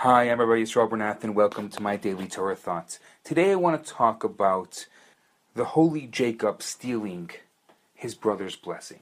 Hi, I'm Rabbi Yisrael Bernath, and welcome to my daily Torah thoughts. Today, I want to talk about the holy Jacob stealing his brother's blessing.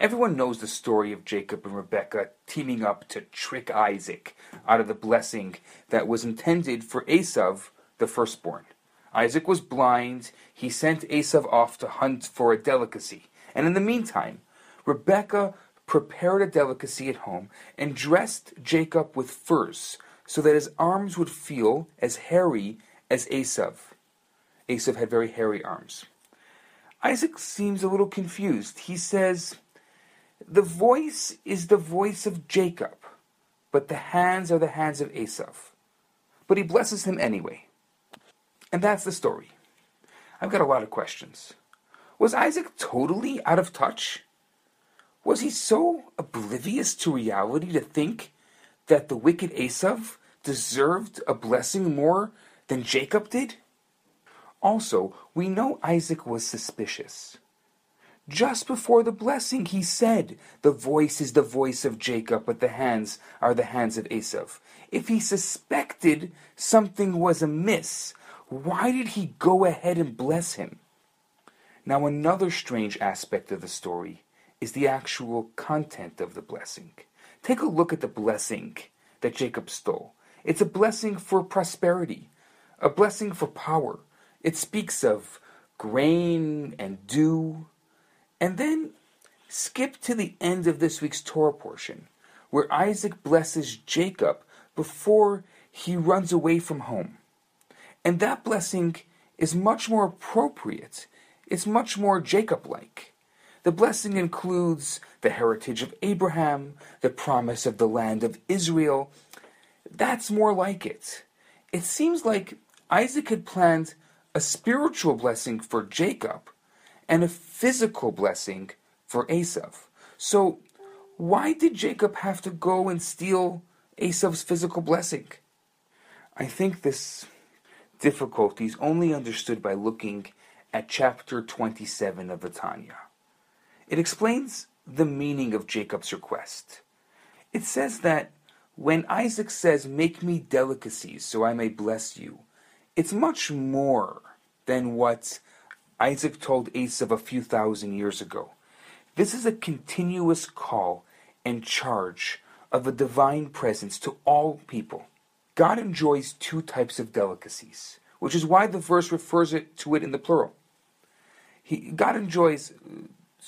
Everyone knows the story of Jacob and Rebekah teaming up to trick Isaac out of the blessing that was intended for Esav, the firstborn. Isaac was blind. He sent Esav off to hunt for a delicacy. And in the meantime, Rebekah prepared a delicacy at home and dressed Jacob with furs so that his arms would feel as hairy as Esav. Esav had very hairy arms. Isaac seems a little confused. He says, The voice is the voice of Jacob, but the hands are the hands of Esav. But he blesses him anyway. And that's the story. I've got a lot of questions. Was Isaac totally out of touch? Was he so oblivious to reality to think that the wicked Esav deserved a blessing more than Jacob did? Also, we know Isaac was suspicious. Just before the blessing, he said, The voice is the voice of Jacob, but the hands are the hands of Esav. If he suspected something was amiss, why did he go ahead and bless him? Now, another strange aspect of the story is the actual content of the blessing. Take a look at the blessing that Jacob stole. It's a blessing for prosperity, a blessing for power. It speaks of grain and dew. And then skip to the end of this week's Torah portion, where Isaac blesses Jacob before he runs away from home. And that blessing is much more appropriate. It's much more Jacob like. The blessing includes the heritage of Abraham, the promise of the land of Israel. That's more like it. It seems like Isaac had planned a spiritual blessing for Jacob and a physical blessing for Esav. So, why did Jacob have to go and steal Esav's physical blessing? I think this difficulty is only understood by looking at chapter 27 of the Tanya. It explains the meaning of Jacob's request. It says that when Isaac says, Make me delicacies so I may bless you, it's much more than what Isaac told Esav a few thousand years ago. This is a continuous call and charge of a divine presence to all people. God enjoys two types of delicacies, which is why the verse refers it to it in the plural. He, God enjoys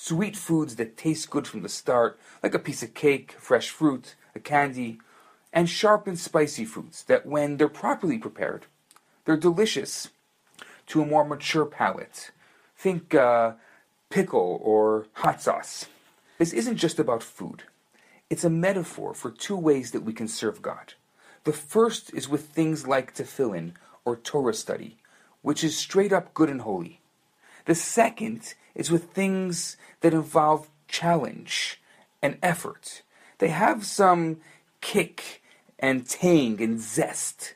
sweet foods that taste good from the start, like a piece of cake, fresh fruit, a candy, and sharp and spicy foods that, when they're properly prepared, they're delicious to a more mature palate. Think uh, pickle or hot sauce. This isn't just about food. It's a metaphor for two ways that we can serve God. The first is with things like tefillin or Torah study, which is straight up good and holy. The second is with things that involve challenge and effort. They have some kick and tang and zest.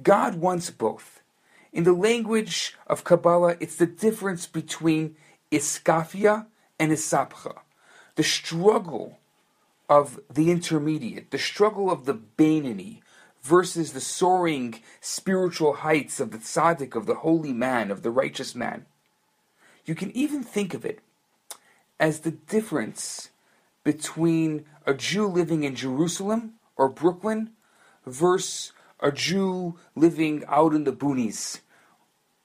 God wants both. In the language of Kabbalah, it's the difference between iskafia and ishapcha. The struggle of the intermediate, the struggle of the Beinoni versus the soaring spiritual heights of the tzaddik, of the holy man, of the righteous man. You can even think of it as the difference between a Jew living in Jerusalem or Brooklyn versus a Jew living out in the boonies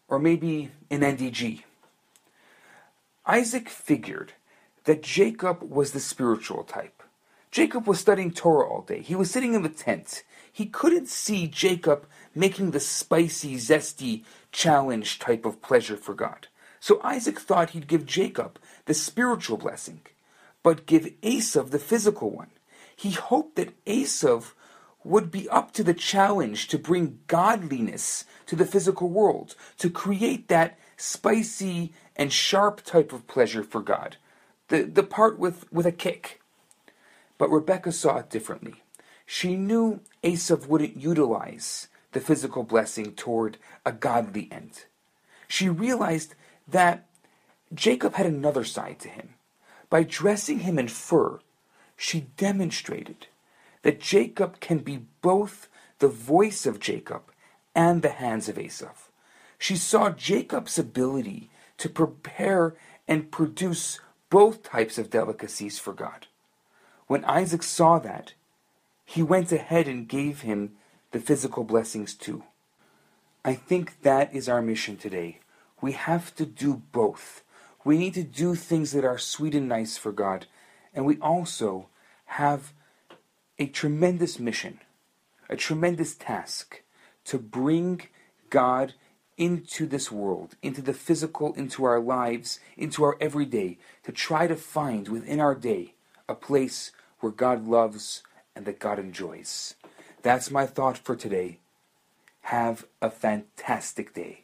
or maybe in NDG. Isaac figured that Jacob was the spiritual type. Jacob was studying Torah all day. He was sitting in the tent. He couldn't see Jacob making the spicy, zesty challenge type of pleasure for God. So Isaac thought he'd give Jacob the spiritual blessing, but give Esav the physical one. He hoped that Esav would be up to the challenge to bring godliness to the physical world, to create that spicy and sharp type of pleasure for God, the, the part with, with a kick. But Rebecca saw it differently. She knew Esav wouldn't utilize the physical blessing toward a godly end. She realized that Jacob had another side to him. By dressing him in fur, she demonstrated that Jacob can be both the voice of Jacob and the hands of Esav. She saw Jacob's ability to prepare and produce both types of delicacies for God. When Isaac saw that, he went ahead and gave him the physical blessings too. I think that is our mission today. We have to do both. We need to do things that are sweet and nice for God, and we also have a tremendous mission, a tremendous task to bring God into this world, into the physical, into our lives, into our everyday, to try to find within our day a place where God loves and that God enjoys. That's my thought for today. Have a fantastic day.